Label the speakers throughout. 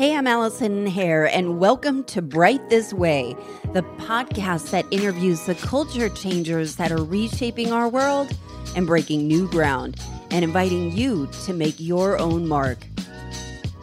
Speaker 1: Hey, I'm Allison Hare, and welcome to Bright This Way, the podcast that interviews the culture changers that are reshaping our world and breaking new ground, and inviting you to make your own mark.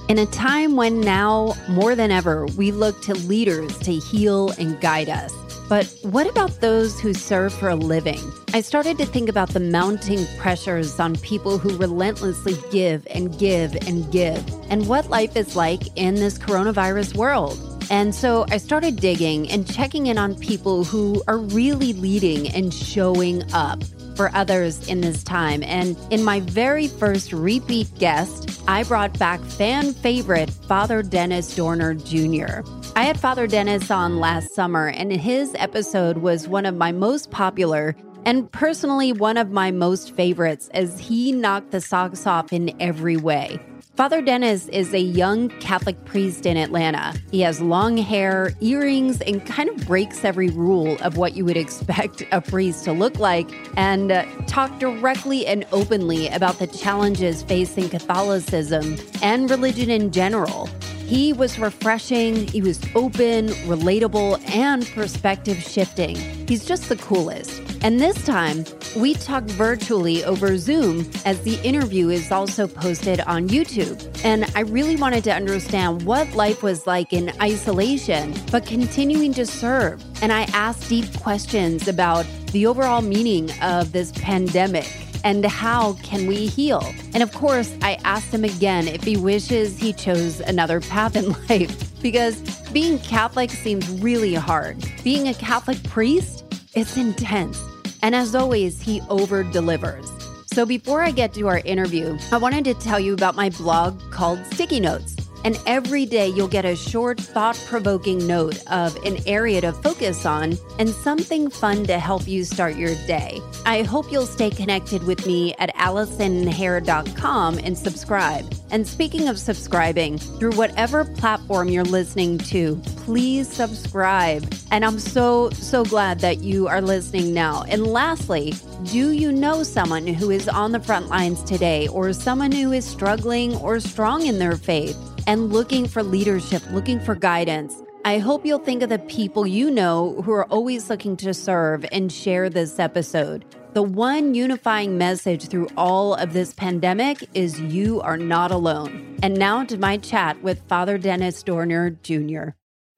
Speaker 1: In a time when now, more than ever, we look to leaders to heal and guide us. But what about those who serve for a living? I started to think about the mounting pressures on people who relentlessly give and give and give, and what life is like in this coronavirus world. And so I started digging and checking in on people who are really leading and showing up for others in this time. And in my very first repeat guest, I brought back fan favorite Father Dennis Dorner Jr. I had Father Dennis on last summer, and his episode was one of my most popular and personally one of my most favorites as he knocked the socks off in every way. Father Dennis is a young Catholic priest in Atlanta. He has long hair, earrings, and kind of breaks every rule of what you would expect a priest to look like, and uh, talk directly and openly about the challenges facing Catholicism and religion in general. He was refreshing, he was open, relatable, and perspective shifting. He's just the coolest. And this time, we talked virtually over Zoom as the interview is also posted on YouTube. And I really wanted to understand what life was like in isolation, but continuing to serve. And I asked deep questions about the overall meaning of this pandemic and how can we heal? And of course, I asked him again if he wishes he chose another path in life because being Catholic seems really hard. Being a Catholic priest, it's intense. And as always, he over delivers. So before I get to our interview, I wanted to tell you about my blog called Sticky Notes. And every day you'll get a short, thought provoking note of an area to focus on and something fun to help you start your day. I hope you'll stay connected with me at AllisonHare.com and subscribe. And speaking of subscribing, through whatever platform you're listening to, please subscribe. And I'm so, so glad that you are listening now. And lastly, do you know someone who is on the front lines today or someone who is struggling or strong in their faith? And looking for leadership, looking for guidance. I hope you'll think of the people you know who are always looking to serve and share this episode. The one unifying message through all of this pandemic is you are not alone. And now to my chat with Father Dennis Dorner Jr.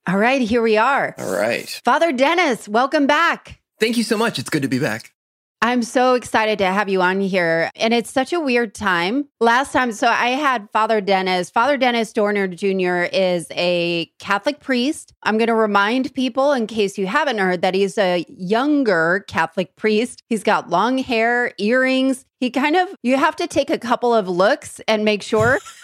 Speaker 1: All right, here we are.
Speaker 2: All right.
Speaker 1: Father Dennis, welcome back.
Speaker 2: Thank you so much. It's good to be back.
Speaker 1: I'm so excited to have you on here. And it's such a weird time. Last time, so I had Father Dennis. Father Dennis Dorner Jr. is a Catholic priest. I'm going to remind people, in case you haven't heard, that he's a younger Catholic priest. He's got long hair, earrings, he kind of you have to take a couple of looks and make sure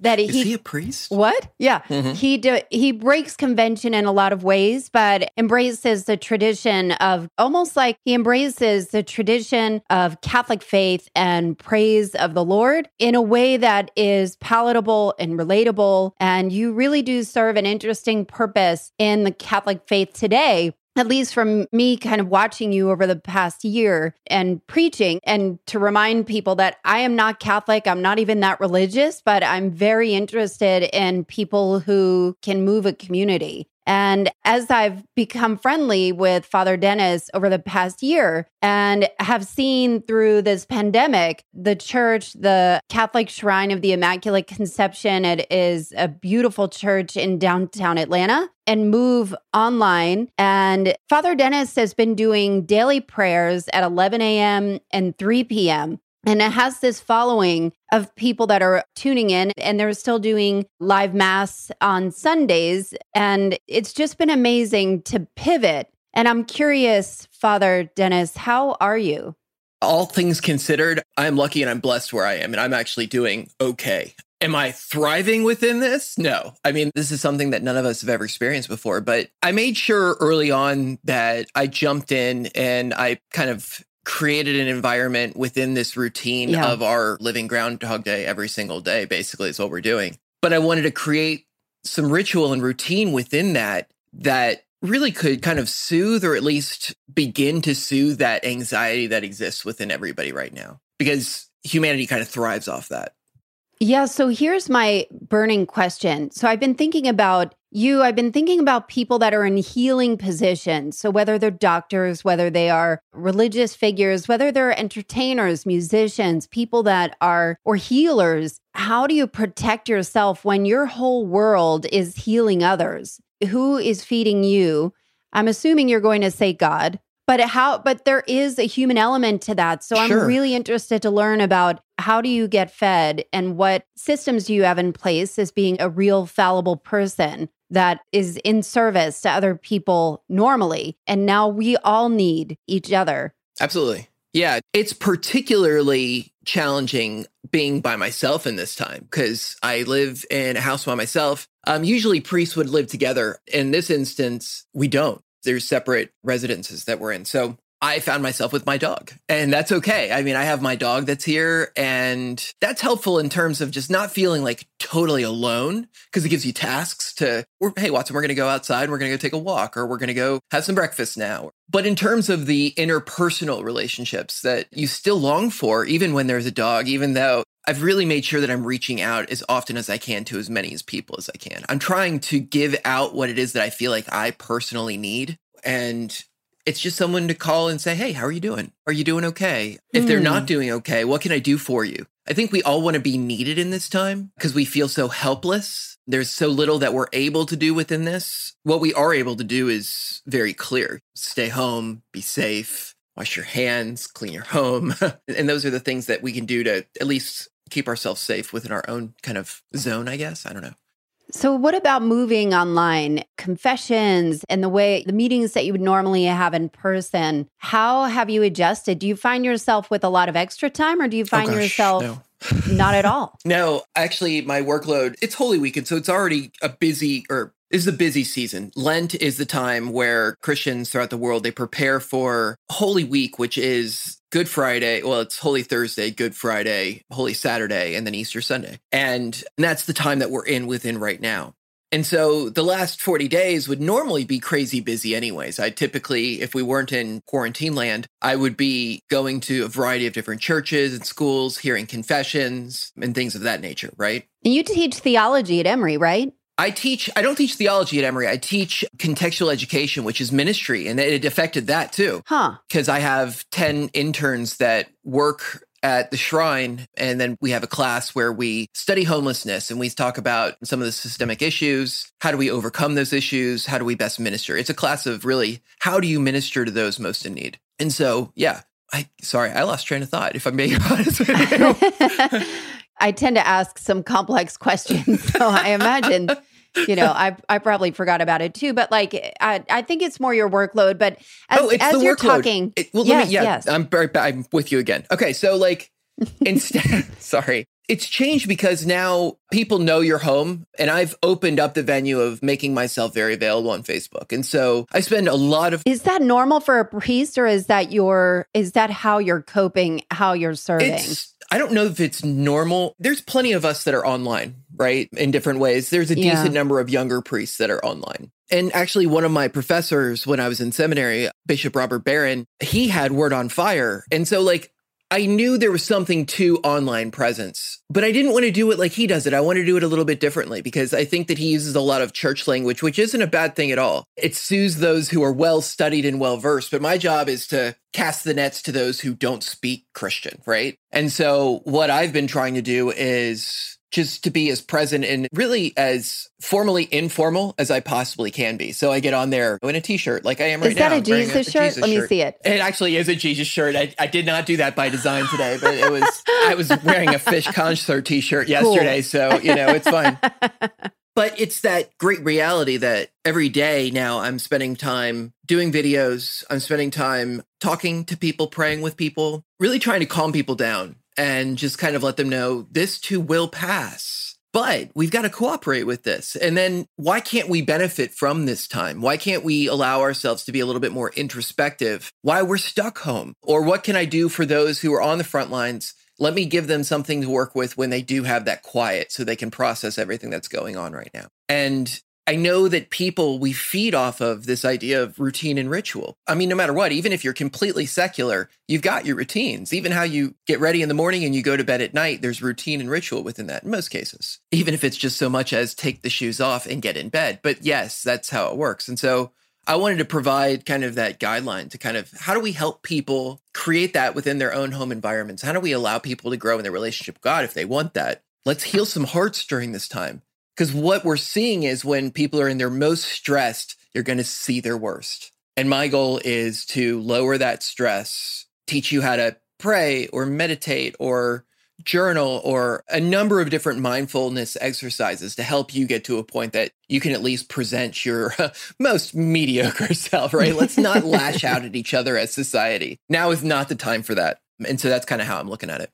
Speaker 1: that
Speaker 2: he, Is he a priest.
Speaker 1: What? Yeah, mm-hmm. he do, he breaks convention in a lot of ways, but embraces the tradition of almost like he embraces the tradition of Catholic faith and praise of the Lord in a way that is palatable and relatable. And you really do serve an interesting purpose in the Catholic faith today at least from me kind of watching you over the past year and preaching, and to remind people that I am not Catholic, I'm not even that religious, but I'm very interested in people who can move a community. And as I've become friendly with Father Dennis over the past year and have seen through this pandemic, the church, the Catholic Shrine of the Immaculate Conception, it is a beautiful church in downtown Atlanta and move online. And Father Dennis has been doing daily prayers at 11 a.m. and 3 p.m. And it has this following of people that are tuning in and they're still doing live mass on Sundays. And it's just been amazing to pivot. And I'm curious, Father Dennis, how are you?
Speaker 2: All things considered, I'm lucky and I'm blessed where I am, and I'm actually doing okay. Am I thriving within this? No. I mean, this is something that none of us have ever experienced before, but I made sure early on that I jumped in and I kind of created an environment within this routine yeah. of our living groundhog day every single day basically is what we're doing but i wanted to create some ritual and routine within that that really could kind of soothe or at least begin to soothe that anxiety that exists within everybody right now because humanity kind of thrives off that
Speaker 1: Yeah. So here's my burning question. So I've been thinking about you, I've been thinking about people that are in healing positions. So whether they're doctors, whether they are religious figures, whether they're entertainers, musicians, people that are, or healers, how do you protect yourself when your whole world is healing others? Who is feeding you? I'm assuming you're going to say God but how but there is a human element to that so i'm really interested to learn about how do you get fed and what systems do you have in place as being a real fallible person that is in service to other people normally. And now we all need each other.
Speaker 2: Absolutely. Yeah it's particularly challenging being by myself in this time because i live in a house by myself. Um, usually priests would live together. In this instance we don't. There's separate residences that we're in. So I found myself with my dog, and that's okay. I mean, I have my dog that's here, and that's helpful in terms of just not feeling like totally alone because it gives you tasks to, hey, Watson, we're going to go outside, we're going to go take a walk, or we're going to go have some breakfast now. But in terms of the interpersonal relationships that you still long for, even when there's a dog, even though I've really made sure that I'm reaching out as often as I can to as many as people as I can. I'm trying to give out what it is that I feel like I personally need. And it's just someone to call and say, Hey, how are you doing? Are you doing okay? If they're not hmm. doing okay, what can I do for you? I think we all want to be needed in this time because we feel so helpless. There's so little that we're able to do within this. What we are able to do is very clear stay home, be safe, wash your hands, clean your home. and those are the things that we can do to at least keep ourselves safe within our own kind of zone, I guess. I don't know.
Speaker 1: So, what about moving online, confessions, and the way the meetings that you would normally have in person? How have you adjusted? Do you find yourself with a lot of extra time or do you oh, find oh gosh, yourself no. not at all?
Speaker 2: No, actually, my workload, it's Holy Weekend. So, it's already a busy or is a busy season. Lent is the time where Christians throughout the world they prepare for Holy Week, which is Good Friday. Well, it's Holy Thursday, Good Friday, Holy Saturday, and then Easter Sunday. And that's the time that we're in within right now. And so the last 40 days would normally be crazy busy anyways. I typically, if we weren't in quarantine land, I would be going to a variety of different churches and schools, hearing confessions and things of that nature, right?
Speaker 1: And you teach theology at Emory, right?
Speaker 2: I teach, I don't teach theology at Emory. I teach contextual education, which is ministry. And it affected that too.
Speaker 1: Huh.
Speaker 2: Because I have 10 interns that work at the shrine. And then we have a class where we study homelessness and we talk about some of the systemic issues. How do we overcome those issues? How do we best minister? It's a class of really how do you minister to those most in need? And so, yeah, I sorry, I lost train of thought if I'm being honest with you.
Speaker 1: I tend to ask some complex questions. So I imagine, you know, I I probably forgot about it too. But like, I, I think it's more your workload. But as, oh, as you're workload. talking,
Speaker 2: it, well, yes, me, yeah, yes. I'm, very, I'm with you again. Okay, so like, instead, sorry, it's changed because now people know you're home and I've opened up the venue of making myself very available on Facebook. And so I spend a lot of
Speaker 1: Is that normal for a priest or is that your is that how you're coping, how you're serving?
Speaker 2: I don't know if it's normal. There's plenty of us that are online, right? In different ways. There's a decent number of younger priests that are online. And actually, one of my professors when I was in seminary, Bishop Robert Barron, he had Word on Fire. And so, like, I knew there was something to online presence, but I didn't want to do it like he does it. I want to do it a little bit differently because I think that he uses a lot of church language, which isn't a bad thing at all. It soothes those who are well studied and well versed, but my job is to cast the nets to those who don't speak Christian, right? And so what I've been trying to do is just to be as present and really as formally informal as I possibly can be. So I get on there in a t-shirt like I am right
Speaker 1: now.
Speaker 2: Is that
Speaker 1: a Jesus a, shirt? Jesus Let me see it.
Speaker 2: It actually is a Jesus shirt. I, I did not do that by design today, but it was I was wearing a Phish concert t-shirt yesterday, cool. so you know, it's fine. but it's that great reality that every day now I'm spending time doing videos, I'm spending time talking to people, praying with people, really trying to calm people down and just kind of let them know this too will pass. But we've got to cooperate with this. And then why can't we benefit from this time? Why can't we allow ourselves to be a little bit more introspective? Why we're stuck home? Or what can I do for those who are on the front lines? Let me give them something to work with when they do have that quiet so they can process everything that's going on right now. And I know that people, we feed off of this idea of routine and ritual. I mean, no matter what, even if you're completely secular, you've got your routines. Even how you get ready in the morning and you go to bed at night, there's routine and ritual within that in most cases, even if it's just so much as take the shoes off and get in bed. But yes, that's how it works. And so I wanted to provide kind of that guideline to kind of how do we help people create that within their own home environments? How do we allow people to grow in their relationship with God if they want that? Let's heal some hearts during this time. Because what we're seeing is when people are in their most stressed, you're going to see their worst. And my goal is to lower that stress, teach you how to pray or meditate or journal or a number of different mindfulness exercises to help you get to a point that you can at least present your most mediocre self, right? Let's not lash out at each other as society. Now is not the time for that. And so that's kind of how I'm looking at it.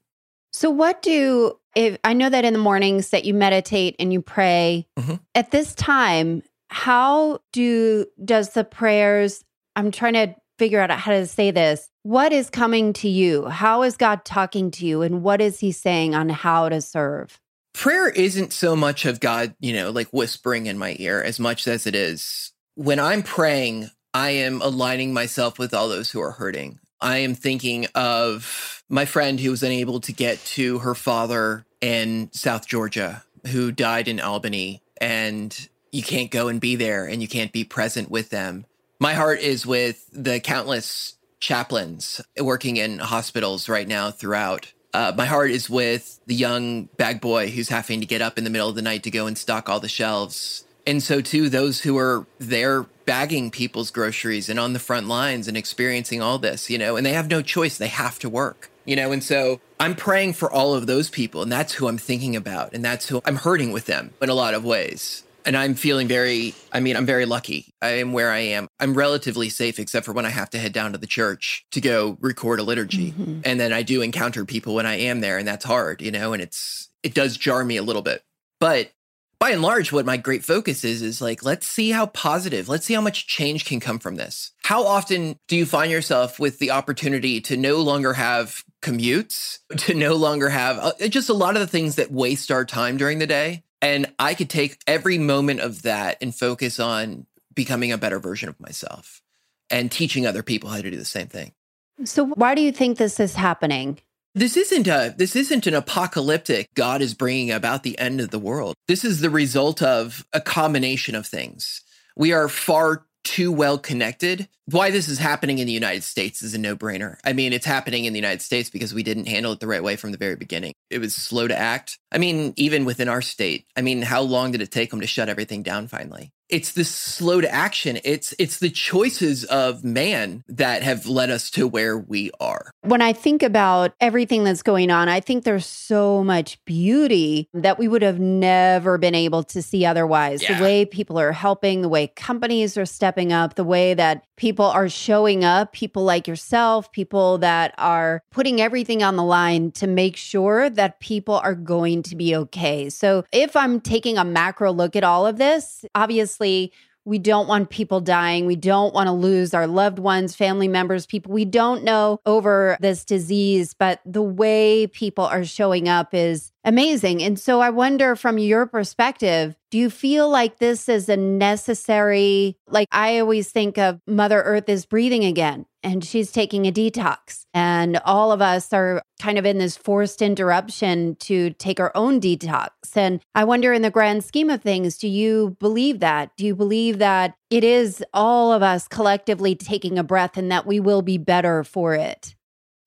Speaker 1: So, what do if I know that in the mornings that you meditate and you pray mm-hmm. at this time? How do does the prayers? I'm trying to figure out how to say this. What is coming to you? How is God talking to you, and what is He saying on how to serve?
Speaker 2: Prayer isn't so much of God, you know, like whispering in my ear, as much as it is when I'm praying. I am aligning myself with all those who are hurting. I am thinking of my friend who was unable to get to her father in South Georgia who died in Albany, and you can't go and be there and you can't be present with them. My heart is with the countless chaplains working in hospitals right now throughout. Uh, my heart is with the young bag boy who's having to get up in the middle of the night to go and stock all the shelves and so too those who are there bagging people's groceries and on the front lines and experiencing all this you know and they have no choice. They have to work you know and so i'm praying for all of those people and that's who i'm thinking about and that's who i'm hurting with them in a lot of ways. And i'm feeling very i mean i'm very lucky. I am where i am. I'm relatively safe except for when i have to head down to the church to go record a liturgy. Mm-hmm. and then i do encounter people when i am there and that's hard you know and it's it does jar me a little bit. But by and large, what my great focus is, is like, let's see how positive, let's see how much change can come from this. How often do you find yourself with the opportunity to no longer have commutes, to no longer have uh, just a lot of the things that waste our time during the day? And I could take every moment of that and focus on becoming a better version of myself and teaching other people how to do the same thing.
Speaker 1: So, why do you think this is happening?
Speaker 2: This isn't a this isn't an apocalyptic God is bringing about the end of the world. This is the result of a combination of things. We are far too well connected. Why this is happening in the United States is a no-brainer. I mean, it's happening in the United States because we didn't handle it the right way from the very beginning. It was slow to act. I mean, even within our state. I mean, how long did it take them to shut everything down finally? it's the slow to action it's it's the choices of man that have led us to where we are
Speaker 1: when i think about everything that's going on i think there's so much beauty that we would have never been able to see otherwise yeah. the way people are helping the way companies are stepping up the way that people are showing up people like yourself people that are putting everything on the line to make sure that people are going to be okay so if i'm taking a macro look at all of this obviously we don't want people dying. We don't want to lose our loved ones, family members, people we don't know over this disease. But the way people are showing up is amazing. And so I wonder from your perspective, do you feel like this is a necessary, like I always think of Mother Earth is breathing again and she's taking a detox. And all of us are kind of in this forced interruption to take our own detox. And I wonder, in the grand scheme of things, do you believe that? Do you believe that it is all of us collectively taking a breath and that we will be better for it?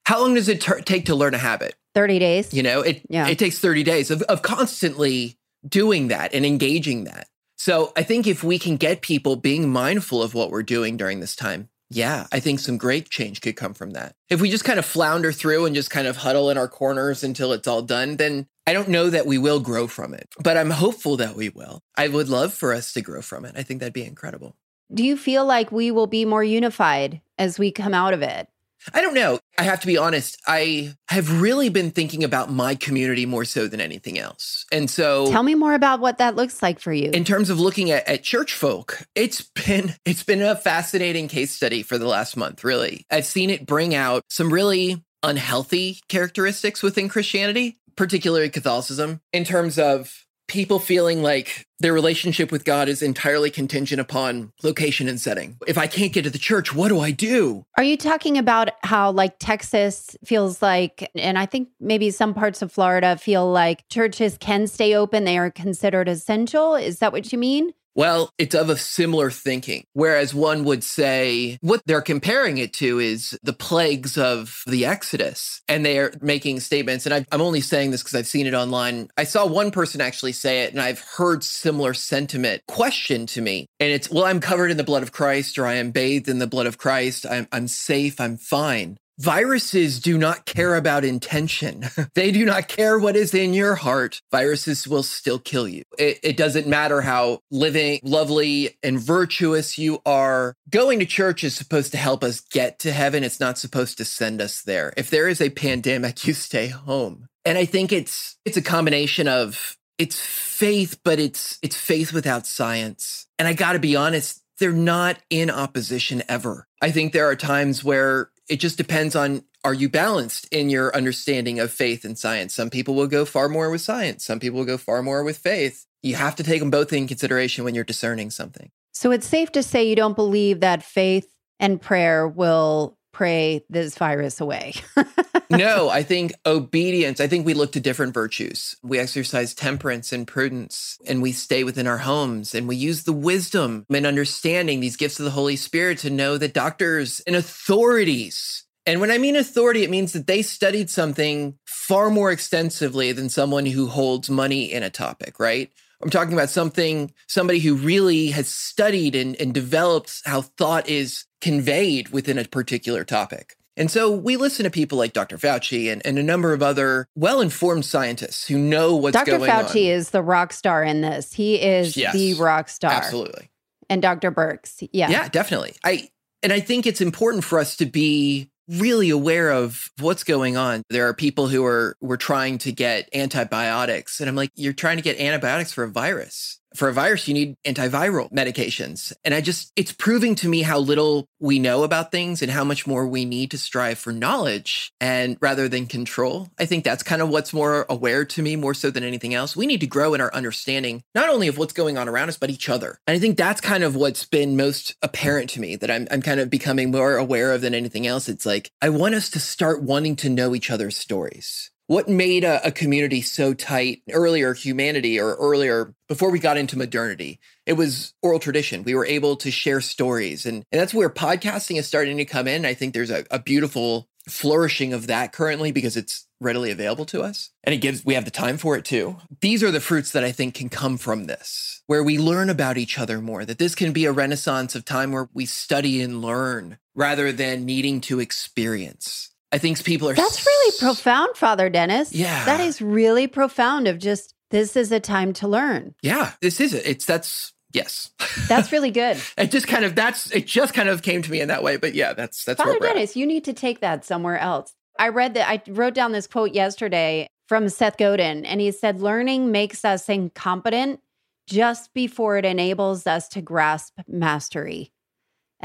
Speaker 2: How long does it take to learn a habit?
Speaker 1: 30 days.
Speaker 2: You know, it, yeah. it takes 30 days of, of constantly doing that and engaging that. So I think if we can get people being mindful of what we're doing during this time, yeah, I think some great change could come from that. If we just kind of flounder through and just kind of huddle in our corners until it's all done, then I don't know that we will grow from it, but I'm hopeful that we will. I would love for us to grow from it. I think that'd be incredible.
Speaker 1: Do you feel like we will be more unified as we come out of it?
Speaker 2: I don't know. I have to be honest. I have really been thinking about my community more so than anything else. And so
Speaker 1: tell me more about what that looks like for you.
Speaker 2: In terms of looking at, at church folk, it's been it's been a fascinating case study for the last month, really. I've seen it bring out some really unhealthy characteristics within Christianity, particularly Catholicism, in terms of people feeling like their relationship with God is entirely contingent upon location and setting. If I can't get to the church, what do I do?
Speaker 1: Are you talking about how, like, Texas feels like, and I think maybe some parts of Florida feel like churches can stay open? They are considered essential. Is that what you mean?
Speaker 2: Well, it's of a similar thinking. Whereas one would say what they're comparing it to is the plagues of the Exodus. And they are making statements. And i am only saying this because I've seen it online. I saw one person actually say it, and I've heard similar sentiment questioned to me. And it's, well, I'm covered in the blood of Christ, or I am bathed in the blood of Christ. I'm, I'm safe. I'm fine. Viruses do not care about intention. they do not care what is in your heart. Viruses will still kill you. It, it, doesn't matter how living, lovely, and virtuous you are. Going to church is supposed to help us get to heaven. It's not supposed to send us there. If there is a pandemic, you stay home. And I think it's it's a combination of it's faith, but it's it's faith without science. And I got to be honest, they're not in opposition ever. I think there are times where it just depends on are you balanced in your understanding of faith and science? Some people will go far more with science, some people will go far more with faith. You have to take them both in consideration when you're discerning something.
Speaker 1: So it's safe to say you don't believe that faith and prayer will pray this virus away.
Speaker 2: no, I think obedience, I think we look to different virtues. We exercise temperance and prudence, and we stay within our homes, and we use the wisdom and understanding, these gifts of the Holy Spirit to know that doctors and authorities, and when I mean authority, it means that they studied something far more extensively than someone who holds money in a topic, right? I'm talking about something, somebody who really has studied and, and developed how thought is conveyed within a particular topic. And so we listen to people like Dr. Fauci and, and a number of other well informed scientists who know what's
Speaker 1: Dr.
Speaker 2: going
Speaker 1: Fauci
Speaker 2: on.
Speaker 1: Dr. Fauci is the rock star in this. He is yes, the rock star.
Speaker 2: Absolutely.
Speaker 1: And Dr. Birx. Yeah.
Speaker 2: Yeah, definitely. I and I think it's important for us to be really aware of what's going on. There are people who are we're trying to get antibiotics and I'm like you're trying to get antibiotics for a virus for a virus, you need antiviral medications. And I just, it's proving to me how little we know about things and how much more we need to strive for knowledge and rather than control. I think that's kind of what's more aware to me, more so than anything else. We need to grow in our understanding, not only of what's going on around us, but each other. And I think that's kind of what's been most apparent to me that I'm, I'm kind of becoming more aware of than anything else. It's like, I want us to start wanting to know each other's stories what made a, a, community so tight earlier humanity or earlier before we got into modernity? It was oral tradition. We were able to share stories and, and that's where podcasting is starting to come in. I think there's a, a beautiful flourishing of that currently because it's readily available to us and it gives we have the time for it too. These are the fruits that i think can come from this where we learn about each other more that this can be a renaissance of time where we study and learn rather than needing to experience I think people are.
Speaker 1: That's really profound, Father Dennis.
Speaker 2: Yeah.
Speaker 1: That is really profound of just this is a time to learn.
Speaker 2: Yeah, this is it. It's that's yes.
Speaker 1: That's really good.
Speaker 2: it just kind of that's it just kind of came to me in that way. But yeah, that's that's
Speaker 1: Father
Speaker 2: Dennis,
Speaker 1: at. you need to take that somewhere else. I read that I wrote down this quote yesterday from Seth Godin, and he said, Learning makes us incompetent just before it enables us to grasp mastery.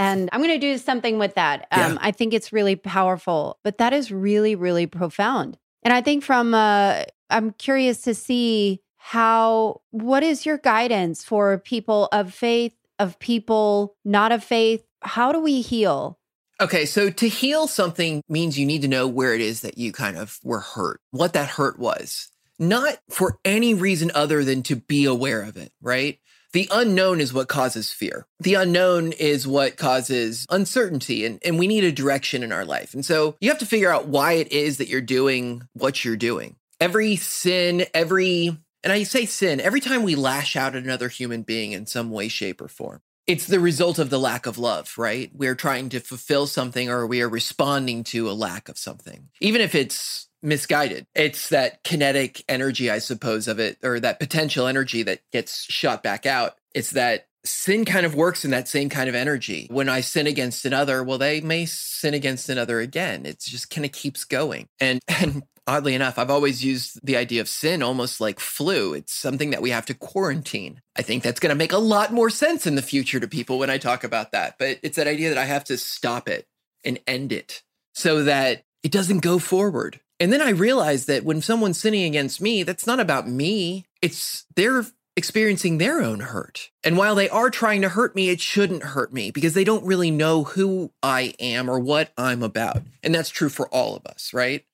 Speaker 1: And I'm going to do something with that. Um, yeah. I think it's really powerful, but that is really, really profound. And I think from, uh, I'm curious to see how, what is your guidance for people of faith, of people not of faith? How do we heal?
Speaker 2: Okay, so to heal something means you need to know where it is that you kind of were hurt, what that hurt was, not for any reason other than to be aware of it, right? The unknown is what causes fear. The unknown is what causes uncertainty, and, and we need a direction in our life. And so you have to figure out why it is that you're doing what you're doing. Every sin, every, and I say sin, every time we lash out at another human being in some way, shape, or form, it's the result of the lack of love, right? We're trying to fulfill something or we are responding to a lack of something. Even if it's misguided. It's that kinetic energy, I suppose, of it, or that potential energy that gets shot back out. It's that sin kind of works in that same kind of energy. When I sin against another, well, they may sin against another again. It just kind of keeps going. And and oddly enough, I've always used the idea of sin almost like flu. It's something that we have to quarantine. I think that's going to make a lot more sense in the future to people when I talk about that. But it's that idea that I have to stop it and end it so that it doesn't go forward. And then I realized that when someone's sinning against me, that's not about me. it's they're experiencing their own hurt. And while they are trying to hurt me, it shouldn't hurt me because they don't really know who I am or what I'm about. And that's true for all of us, right?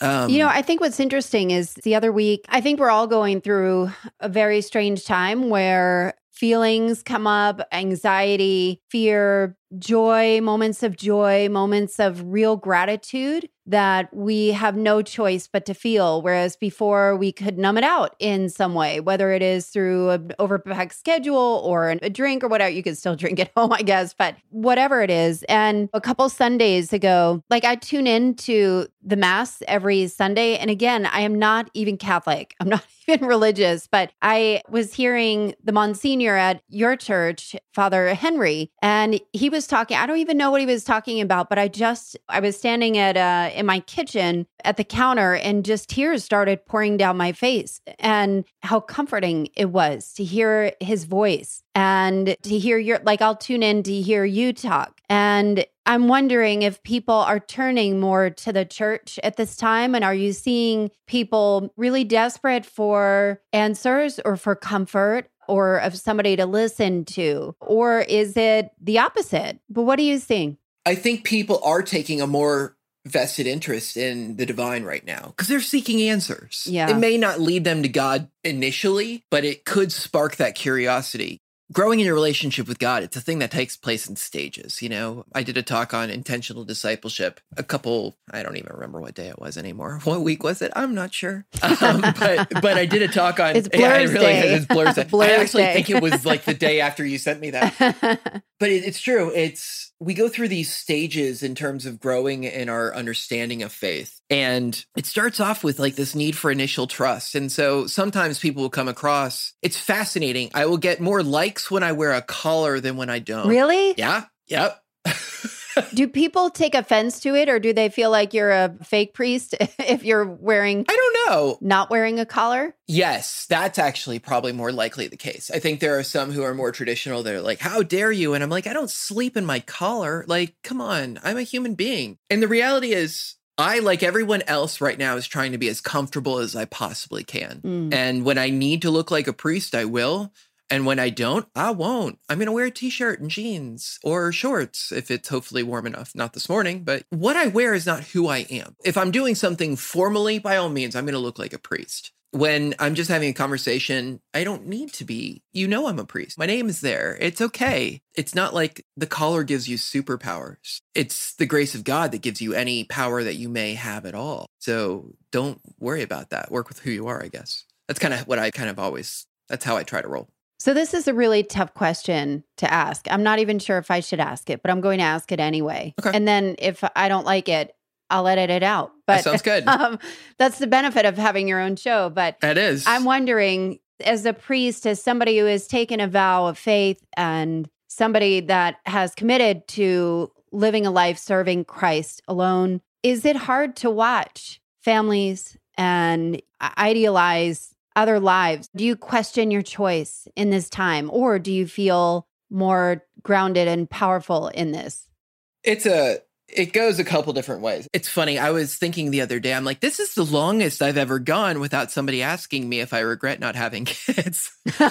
Speaker 1: Um, you know, I think what's interesting is the other week, I think we're all going through a very strange time where feelings come up anxiety, fear, joy, moments of joy, moments of real gratitude that we have no choice but to feel. Whereas before we could numb it out in some way, whether it is through an overpacked schedule or a drink or whatever. You can still drink at home, I guess, but whatever it is. And a couple Sundays ago, like I tune in to the Mass every Sunday. And again, I am not even Catholic. I'm not even religious, but I was hearing the Monsignor at your church, Father Henry, and he was talking. I don't even know what he was talking about, but I just, I was standing at, uh, in my kitchen at the counter and just tears started pouring down my face. And how comforting it was to hear his voice and to hear your like I'll tune in to hear you talk. And I'm wondering if people are turning more to the church at this time and are you seeing people really desperate for answers or for comfort or of somebody to listen to? Or is it the opposite? But what are you seeing?
Speaker 2: I think people are taking a more vested interest in the divine right now because they're seeking answers.
Speaker 1: Yeah.
Speaker 2: It may not lead them to God initially, but it could spark that curiosity growing in your relationship with God, it's a thing that takes place in stages. You know, I did a talk on intentional discipleship a couple, I don't even remember what day it was anymore. What week was it? I'm not sure. Um, but but I did a talk on
Speaker 1: it's Blur's yeah, really Day.
Speaker 2: It's Blur's Day.
Speaker 1: Blur's
Speaker 2: I actually
Speaker 1: day.
Speaker 2: think it was like the day after you sent me that. But it, it's true. It's we go through these stages in terms of growing in our understanding of faith. And it starts off with like this need for initial trust. And so sometimes people will come across, it's fascinating. I will get more likes when I wear a collar than when I don't.
Speaker 1: Really?
Speaker 2: Yeah. Yep.
Speaker 1: Do people take offense to it or do they feel like you're a fake priest if you're wearing
Speaker 2: I don't know.
Speaker 1: Not wearing a collar?
Speaker 2: Yes, that's actually probably more likely the case. I think there are some who are more traditional. They're like, "How dare you?" And I'm like, "I don't sleep in my collar. Like, come on. I'm a human being." And the reality is I, like everyone else right now, is trying to be as comfortable as I possibly can. Mm. And when I need to look like a priest, I will. And when I don't, I won't. I'm going to wear a t shirt and jeans or shorts if it's hopefully warm enough. Not this morning, but what I wear is not who I am. If I'm doing something formally, by all means, I'm going to look like a priest. When I'm just having a conversation, I don't need to be. You know, I'm a priest. My name is there. It's okay. It's not like the collar gives you superpowers. It's the grace of God that gives you any power that you may have at all. So don't worry about that. Work with who you are, I guess. That's kind of what I kind of always, that's how I try to roll.
Speaker 1: So, this is a really tough question to ask. I'm not even sure if I should ask it, but I'm going to ask it anyway.
Speaker 2: Okay.
Speaker 1: And then if I don't like it, I'll edit it out. But
Speaker 2: that sounds good.
Speaker 1: Um, that's the benefit of having your own show. But
Speaker 2: that is.
Speaker 1: I'm wondering, as a priest, as somebody who has taken a vow of faith and somebody that has committed to living a life serving Christ alone, is it hard to watch families and idealize other lives. Do you question your choice in this time, or do you feel more grounded and powerful in this?
Speaker 2: It's a it goes a couple different ways. It's funny. I was thinking the other day, I'm like, this is the longest I've ever gone without somebody asking me if I regret not having kids. and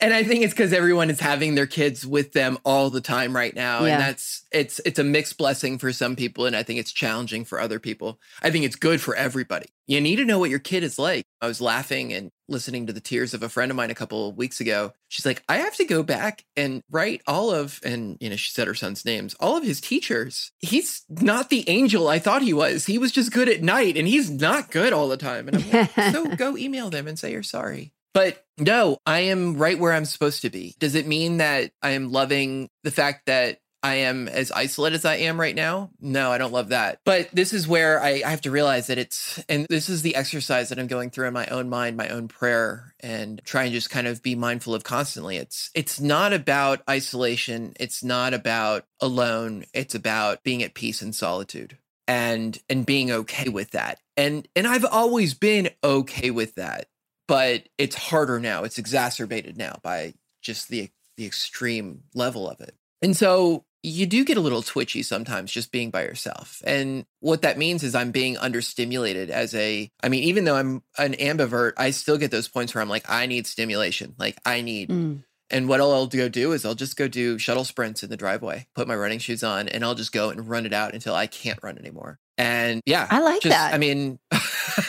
Speaker 2: I think it's because everyone is having their kids with them all the time right now.
Speaker 1: Yeah.
Speaker 2: And that's it's it's a mixed blessing for some people. And I think it's challenging for other people. I think it's good for everybody. You need to know what your kid is like. I was laughing and listening to the tears of a friend of mine a couple of weeks ago. She's like, I have to go back and write all of, and you know, she said her son's names, all of his teachers. He's not the angel I thought he was. He was just good at night and he's not good all the time. And I'm like, so go email them and say you're sorry. But no, I am right where I'm supposed to be. Does it mean that I am loving the fact that I am as isolated as I am right now. No, I don't love that. But this is where I, I, have to realize that it's, and this is the exercise that I'm going through in my own mind, my own prayer, and try and just kind of be mindful of constantly. It's, it's not about isolation. It's not about alone. It's about being at peace in solitude and, and being okay with that. And, and I've always been okay with that, but it's harder now. It's exacerbated now by just the, the extreme level of it. And so you do get a little twitchy sometimes just being by yourself. And what that means is I'm being understimulated as a, I mean, even though I'm an ambivert, I still get those points where I'm like, I need stimulation. Like, I need. Mm. And what I'll go do is I'll just go do shuttle sprints in the driveway, put my running shoes on, and I'll just go and run it out until I can't run anymore. And yeah,
Speaker 1: I like
Speaker 2: just,
Speaker 1: that.
Speaker 2: I mean,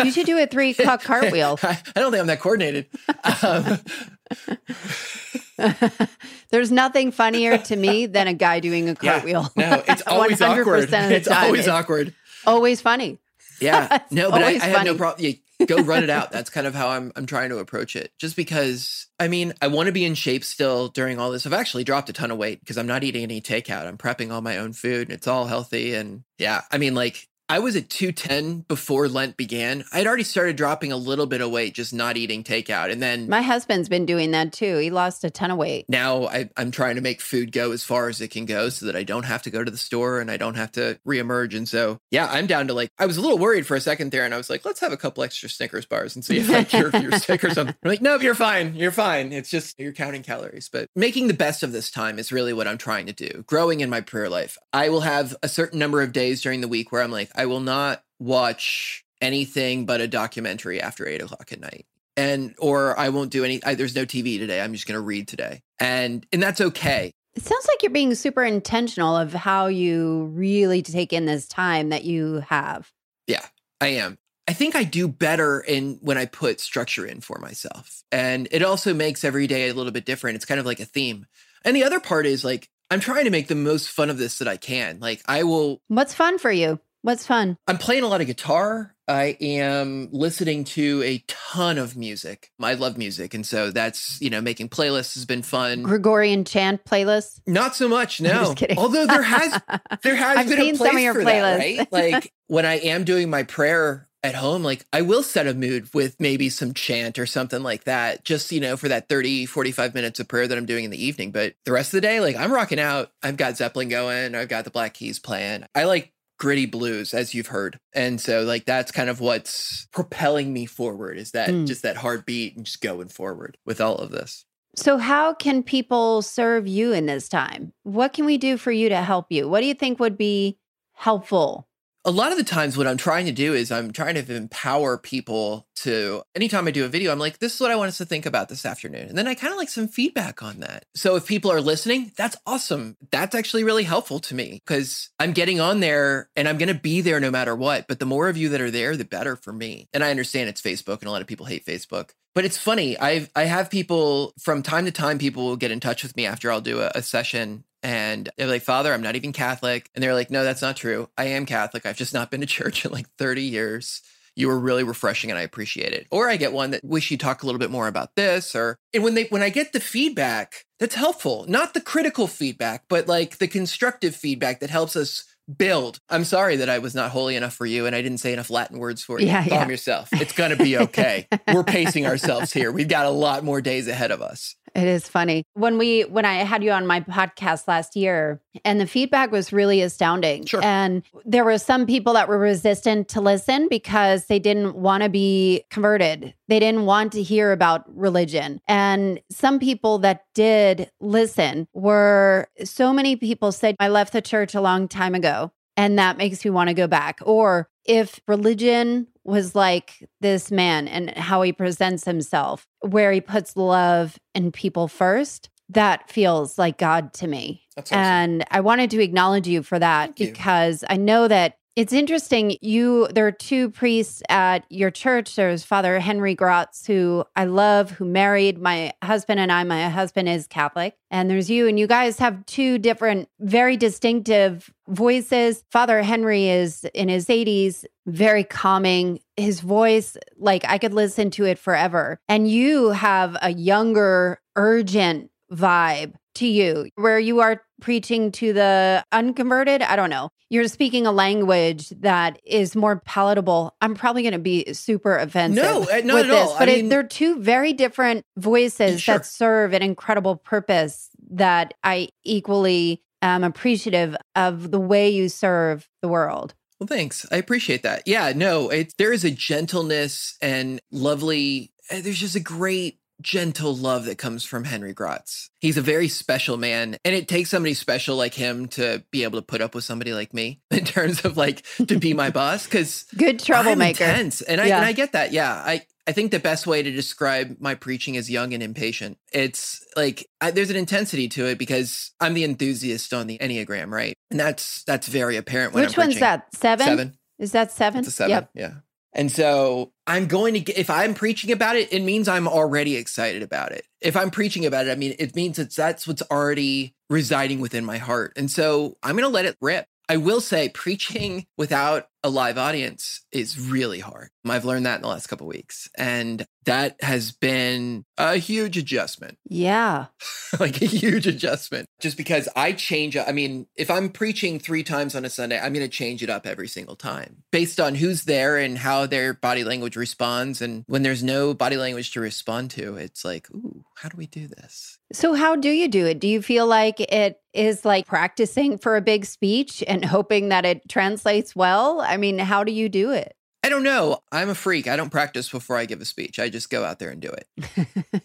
Speaker 1: you should do a three cock cartwheel.
Speaker 2: I, I, don't think I'm that coordinated. Um,
Speaker 1: There's nothing funnier to me than a guy doing a cartwheel.
Speaker 2: Yeah, no, it's always awkward. It's always awkward.
Speaker 1: Always funny.
Speaker 2: Yeah, no, but I, I have no problem. Yeah, go run it out. That's kind of how I'm I'm trying to approach it. Just because I mean, I want to be in shape still during all this. I've actually dropped a ton of weight because I'm not eating any takeout. I'm prepping all my own food and it's all healthy and yeah, I mean like I was at 210 before Lent began. I'd already started dropping a little bit of weight, just not eating takeout. And then
Speaker 1: my husband's been doing that too. He lost a ton of weight.
Speaker 2: Now I, am trying to make food go as far as it can go so that I don't have to go to the store and I don't have to reemerge. And so, yeah, I'm down to like, I was a little worried for a second there and I was like, let's have a couple extra Snickers bars and see if I cure your sick or something. I'm like, nope, you're fine. You're fine. It's just you're counting calories. But making the best of this time is really what I'm trying to do. Growing in my prayer life. I will have a certain number of days during the week where I'm like, I will not watch anything but a documentary after eight o'clock at night. And or i won't do any I, there's no tv today. I'm just going to read today. And and that's okay.
Speaker 1: It sounds like you're being super intentional of how you really take in this time that you have.
Speaker 2: Yeah i am. I think i do better in when i put structure in for myself. And it also makes every day a little bit different. It's kind of like a theme. And the other part is like i'm trying to make the most fun of this that i can. Like i will
Speaker 1: what's fun for you What's fun?
Speaker 2: I'm playing a lot of guitar. I am listening to a ton of music. I love music. And so that's, you know, making playlists has been fun.
Speaker 1: Gregorian chant playlists?
Speaker 2: Not so much, no. Although there has there has
Speaker 1: I've
Speaker 2: been
Speaker 1: seen
Speaker 2: a place
Speaker 1: some of your
Speaker 2: for
Speaker 1: playlists.
Speaker 2: that, right? Like when I am doing my prayer at home, like I will set a mood with maybe some chant or something like that, just, you know, for that 30, 45 minutes of prayer that I'm doing in the evening. But the rest of the day, like I'm rocking out. I've got Zeppelin going, I've got the Black Keys playing. I like gritty blues as you've heard and so like that's kind of what's propelling me forward is that mm. just that heartbeat and just going forward with all of this.
Speaker 1: So how can people serve you in this time? What can we do for you to help you? What do you think would be helpful
Speaker 2: a lot of the times what I'm trying to do is I'm trying to empower people to anytime I do a video, I'm like, this is what I want us to think about this afternoon. And then I kind of like some feedback on that. So if people are listening, that's awesome. That's actually really helpful to me because I'm getting on there and I'm going to be there no matter what. But the more of you that are there, the better for me. And I understand it's Facebook and a lot of people hate Facebook. But it's funny. I I have people from time to time. People will get in touch with me after I'll do a, a session, and they're like, Father, I'm not even Catholic. And they're like, No, that's not true. I am Catholic. I've just not been to church in like 30 years. You were really refreshing and I appreciate it. Or I get one that wish you talk a little bit more about this. Or and when they when I get the feedback, that's helpful. Not the critical feedback, but like the constructive feedback that helps us build. I'm sorry that I was not holy enough for you and I didn't say enough Latin words for you.
Speaker 1: Yeah,
Speaker 2: Calm
Speaker 1: yeah.
Speaker 2: yourself. It's going to be okay. We're pacing ourselves here. We've got a lot more days ahead of us.
Speaker 1: It is funny. When we when I had you on my podcast last year and the feedback was really astounding.
Speaker 2: Sure.
Speaker 1: And there were some people that were resistant to listen because they didn't want to be converted. They didn't want to hear about religion. And some people that did listen were so many people said I left the church a long time ago and that makes me want to go back. Or if religion was like this man and how he presents himself, where he puts love and people first, that feels like God to me.
Speaker 2: Awesome.
Speaker 1: And I wanted to acknowledge you for that
Speaker 2: Thank you.
Speaker 1: because I know that it's interesting. You there are two priests at your church. There's Father Henry Gracz, who I love, who married my husband and I. My husband is Catholic. And there's you, and you guys have two different, very distinctive voices. Father Henry is in his 80s, very calming. His voice, like I could listen to it forever. And you have a younger, urgent vibe to you where you are preaching to the unconverted. I don't know. You're speaking a language that is more palatable. I'm probably going to be super offensive.
Speaker 2: No, uh, not
Speaker 1: with
Speaker 2: at
Speaker 1: this,
Speaker 2: all.
Speaker 1: But
Speaker 2: I
Speaker 1: it,
Speaker 2: mean-
Speaker 1: they're two very different voices
Speaker 2: Sure.
Speaker 1: that serve an incredible purpose that I equally am appreciative of the way you serve the world.
Speaker 2: Well, thanks. I appreciate that. Yeah, no, it, there is a gentleness and lovely, uh, there's just a great gentle love that comes from Henry Gracz. He's a very special man, and it takes somebody special like him to be able to put up with somebody like me in terms of like to be my boss. Because
Speaker 1: good troublemaker,
Speaker 2: I'm intense, and I yeah. and I get that. Yeah, I I think the best way to describe my preaching is young and impatient. It's like I, there's an intensity to it because I'm the enthusiast on the Enneagram, right? And that's that's very apparent when
Speaker 1: Which I'm
Speaker 2: one's
Speaker 1: that? Seven.
Speaker 2: Seven.
Speaker 1: Is that seven?
Speaker 2: It's a seven. Yep. Yeah. And so I'm going to get, if I'm preaching about it, it means I'm already excited about it. If I'm preaching about it, I mean, it means it's that's what's already residing within my heart. And so I'm going to let it rip. I will say preaching without a live audience is really hard. I've learned that in the last couple weeks. And that has been a huge adjustment.
Speaker 1: Yeah.
Speaker 2: like a huge adjustment. Just because I change I mean, if I'm preaching 3 times on a Sunday, I'm going to change it up every single time based on who's there and how their body language responds and when there's no body language to respond to, it's like, "Ooh, how do we do this?"
Speaker 1: So how do you do it? Do you feel like it is like practicing for a big speech and hoping that it translates well? I mean, how do you do it?
Speaker 2: I don't know. I'm a freak. I don't practice before I give a speech. I just go out there and do it.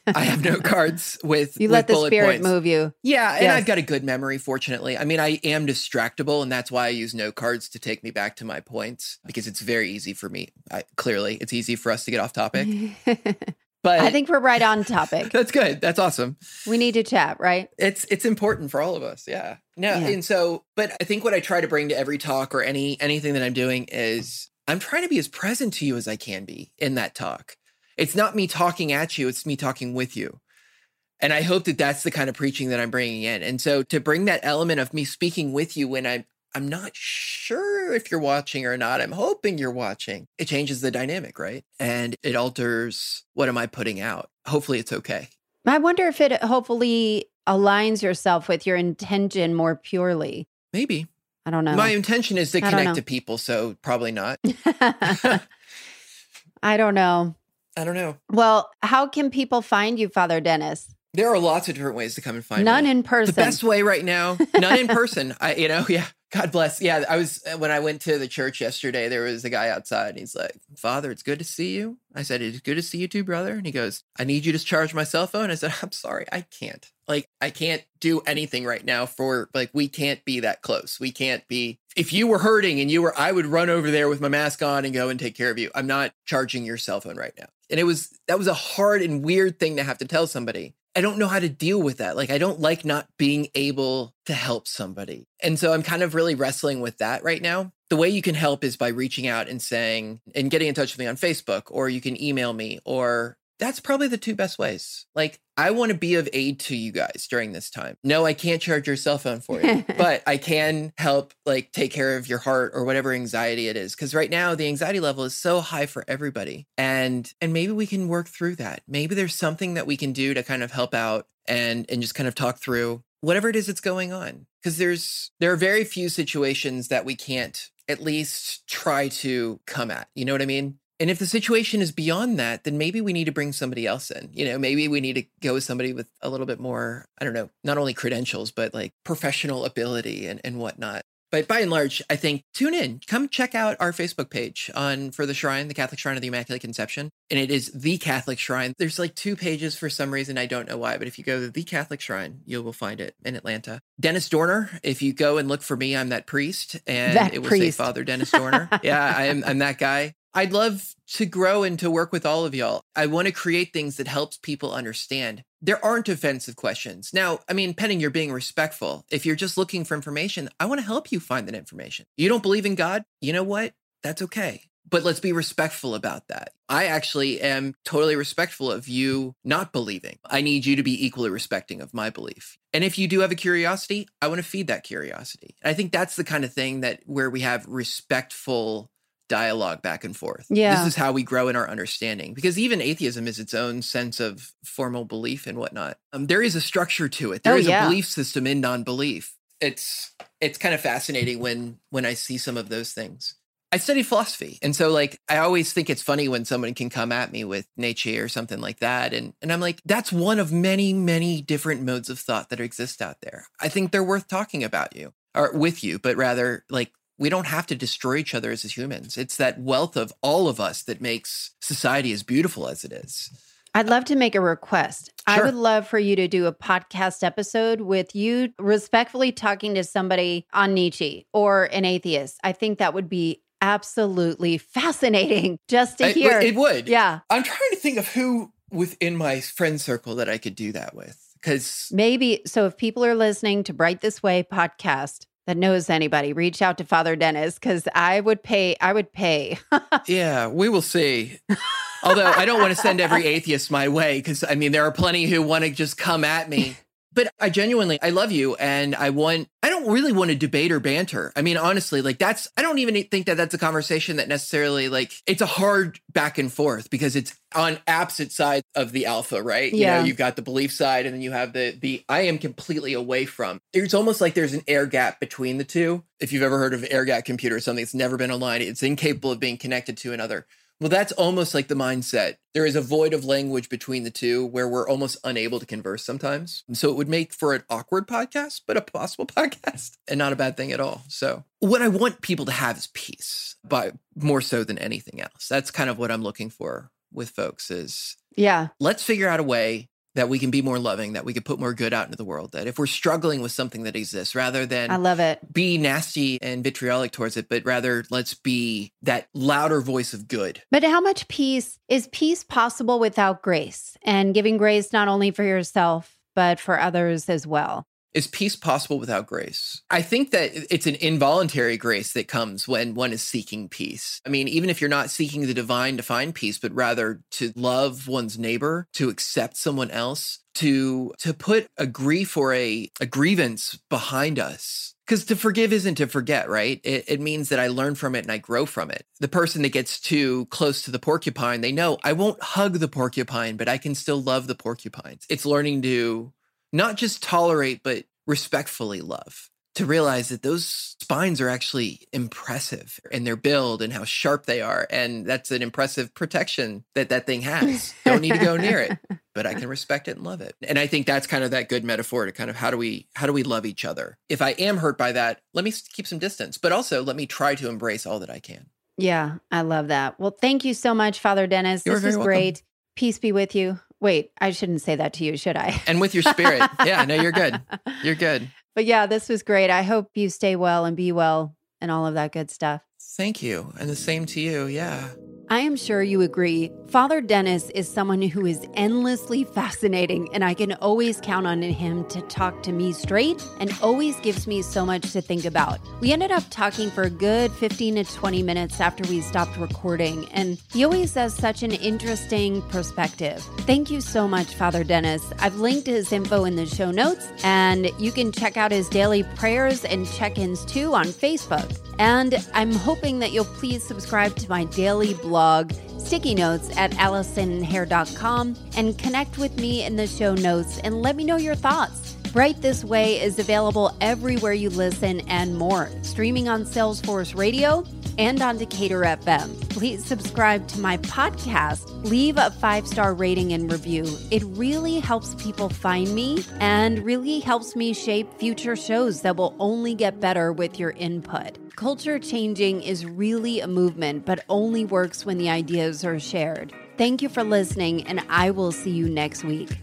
Speaker 2: I have no cards with
Speaker 1: you
Speaker 2: with
Speaker 1: let the spirit
Speaker 2: points.
Speaker 1: move you.
Speaker 2: Yeah, and yes. I've got a good memory. Fortunately, I mean, I am distractible, and that's why I use note cards to take me back to my points because it's very easy for me. I, clearly, it's easy for us to get off topic.
Speaker 1: But I think we're right on topic.
Speaker 2: that's good. That's awesome.
Speaker 1: We need to chat, right?
Speaker 2: It's it's important for all of us. Yeah. No, yeah. and so, but I think what I try to bring to every talk or any anything that I'm doing is I'm trying to be as present to you as I can be in that talk. It's not me talking at you, it's me talking with you. And I hope that that's the kind of preaching that I'm bringing in. And so to bring that element of me speaking with you when I'm I'm not sure if you're watching or not. I'm hoping you're watching. It changes the dynamic, right? And it alters what am I putting out. Hopefully it's okay.
Speaker 1: I wonder if it uh, hopefully aligns yourself with your intention more purely.
Speaker 2: Maybe.
Speaker 1: I don't know.
Speaker 2: My intention is to connect to people, so probably not.
Speaker 1: I don't know.
Speaker 2: I don't know.
Speaker 1: Well, how can people find you, Father Dennis?
Speaker 2: There are lots of different ways to come and find
Speaker 1: none
Speaker 2: me.
Speaker 1: in person.
Speaker 2: The best way right now, none in person. I, you know, yeah. God bless. Yeah, I was uh, when I went to the church yesterday. There was a guy outside, and he's like, "Father, it's good to see you." I said, "It's good to see you too, brother." And he goes, "I need you to charge my cell phone." I said, "I'm sorry, I can't. Like, I can't do anything right now. For like, we can't be that close. We can't be. If you were hurting and you were, I would run over there with my mask on and go and take care of you. I'm not charging your cell phone right now." And it was that was a hard and weird thing to have to tell somebody. I don't know how to deal with that. Like, I don't like not being able to help somebody. And so I'm kind of really wrestling with that right now. The way you can help is by reaching out and saying, and getting in touch with me on Facebook, or you can email me, or that's probably the two best ways. Like, I want to be of aid to you guys during this time. No, I can't charge your cell phone for you, but I can help like take care of your heart or whatever anxiety it is. Cause right now the anxiety level is so high for everybody. And and maybe we can work through that. Maybe there's something that we can do to kind of help out and and just kind of talk through whatever it is that's going on. Cause there's there are very few situations that we can't at least try to come at. You know what I mean? And if the situation is beyond that, then maybe we need to bring somebody else in. You know, maybe we need to go with somebody with a little bit more, I don't know, not only credentials, but like professional ability and, and whatnot. But by and large, I think tune in, come check out our Facebook page on for the shrine, the Catholic Shrine of the Immaculate Conception. And it is the Catholic Shrine. There's like two pages for some reason. I don't know why, but if you go to the Catholic Shrine, you will find it in Atlanta. Dennis Dorner, if you go and look for me, I'm that priest. And
Speaker 1: that
Speaker 2: it will
Speaker 1: priest.
Speaker 2: say Father Dennis Dorner. yeah, I'm, I'm that guy. I'd love to grow and to work with all of y'all. I want to create things that helps people understand. There aren't offensive questions. Now, I mean, Penning, you're being respectful. If you're just looking for information, I want to help you find that information. You don't believe in God? You know what? That's okay. But let's be respectful about that. I actually am totally respectful of you not believing. I need you to be equally respecting of my belief. And if you do have a curiosity, I want to feed that curiosity. I think that's the kind of thing that where we have respectful dialogue back and forth.
Speaker 1: Yeah.
Speaker 2: This is how we grow in our understanding because even atheism is its own sense of formal belief and whatnot. Um, there is a structure to it. There
Speaker 1: oh,
Speaker 2: is
Speaker 1: yeah.
Speaker 2: a belief system in non-belief. It's it's kind of fascinating when when I see some of those things. I study philosophy. And so like I always think it's funny when someone can come at me with Nietzsche or something like that. And and I'm like, that's one of many, many different modes of thought that exist out there. I think they're worth talking about you or with you, but rather like we don't have to destroy each other as humans. It's that wealth of all of us that makes society as beautiful as it is.
Speaker 1: I'd love to make a request.
Speaker 2: Sure.
Speaker 1: I would love for you to do a podcast episode with you respectfully talking to somebody on Nietzsche or an atheist. I think that would be absolutely fascinating just to
Speaker 2: I-
Speaker 1: hear.
Speaker 2: it would.
Speaker 1: yeah.
Speaker 2: I'm trying to think of who within my friend circle that I could do that with. Because
Speaker 1: Maybe so if people are listening to Bright This Way podcast that knows anybody, reach out to Father Dennis because I would pay, I would pay.
Speaker 2: yeah, we will see. Although I don't want to send every atheist my way because I mean there are plenty who want to just come at me. But I genuinely I love you and I want I don't really want to debate or banter. I mean honestly like that's I don't even think that that's a conversation that necessarily like it's a hard back and forth because it's on opposite sides of the alpha, right? You
Speaker 1: Yeah.
Speaker 2: know, you've got the belief side and then you have the the I am completely away from. It's almost like there's an air gap between the two. If you've ever heard of air gap computer something that's never been online, it's incapable of being connected to another. Well, that's almost like the mindset. There is a void of language between the two where we're almost unable to converse sometimes. And so it would make for an awkward podcast, but a possible podcast and not a bad thing at all. So, what I want people to have is peace, but more so than anything else. That's kind of what I'm looking for with folks is
Speaker 1: yeah.
Speaker 2: let's figure out a way that we can be more loving, that we can put more good out into the world. That if we're struggling with something that exists, rather than
Speaker 1: I love it.
Speaker 2: be nasty and vitriolic towards it, but rather let's be that louder voice of good.
Speaker 1: But how much peace is peace possible without grace and giving grace not only for yourself, but for others as well?
Speaker 2: Is peace possible without grace? I think that it's an involuntary grace that comes when one is seeking peace. I mean, even if you're not seeking the divine to find peace, but rather to love one's neighbor, to accept someone else, to to put a grief or a, a grievance behind us. Because to forgive isn't to forget, right? It, it means that I learn from it and I grow from it. The person that gets too close to the porcupine, they know I won't hug the porcupine, but I can still love the porcupines. It's learning to not just tolerate, but respectfully love. To realize that those spines are actually impressive in their build and how sharp they are. And that's an impressive protection that that thing has. Don't need to go near it, but I can respect it and love it. And I think that's kind of that good metaphor to kind of how do we how do we love each other? If I am hurt by that, let me keep some distance, but also let me try to embrace all that I can.
Speaker 1: Yeah, I love that. Well, thank you so much, Father Dennis.
Speaker 2: You're
Speaker 1: this was
Speaker 2: welcome.
Speaker 1: great. Peace be with you. Wait, I shouldn't say that to you, should I?
Speaker 2: And with your spirit. yeah, no, you're good. You're good.
Speaker 1: But yeah, this was great. I hope you stay well and be well and all of that good stuff.
Speaker 2: Thank you. And the same to you. Yeah.
Speaker 1: I am sure you agree. Father Dennis is someone who is endlessly fascinating, and I can always count on him to talk to me straight and always gives me so much to think about. We ended up talking for a good 15 to 20 minutes after we stopped recording, and he always has such an interesting perspective. Thank you so much, Father Dennis. I've linked his info in the show notes, and you can check out his daily prayers and check ins too on Facebook. And I'm hoping that you'll please subscribe to my daily blog, Sticky Notes, at AllisonHare.com and connect with me in the show notes and let me know your thoughts. Right This Way is available everywhere you listen and more, streaming on Salesforce Radio and on Decatur FM. Please subscribe to my podcast. Leave a five star rating and review. It really helps people find me and really helps me shape future shows that will only get better with your input. Culture changing is really a movement, but only works when the ideas are shared. Thank you for listening, and I will see you next week.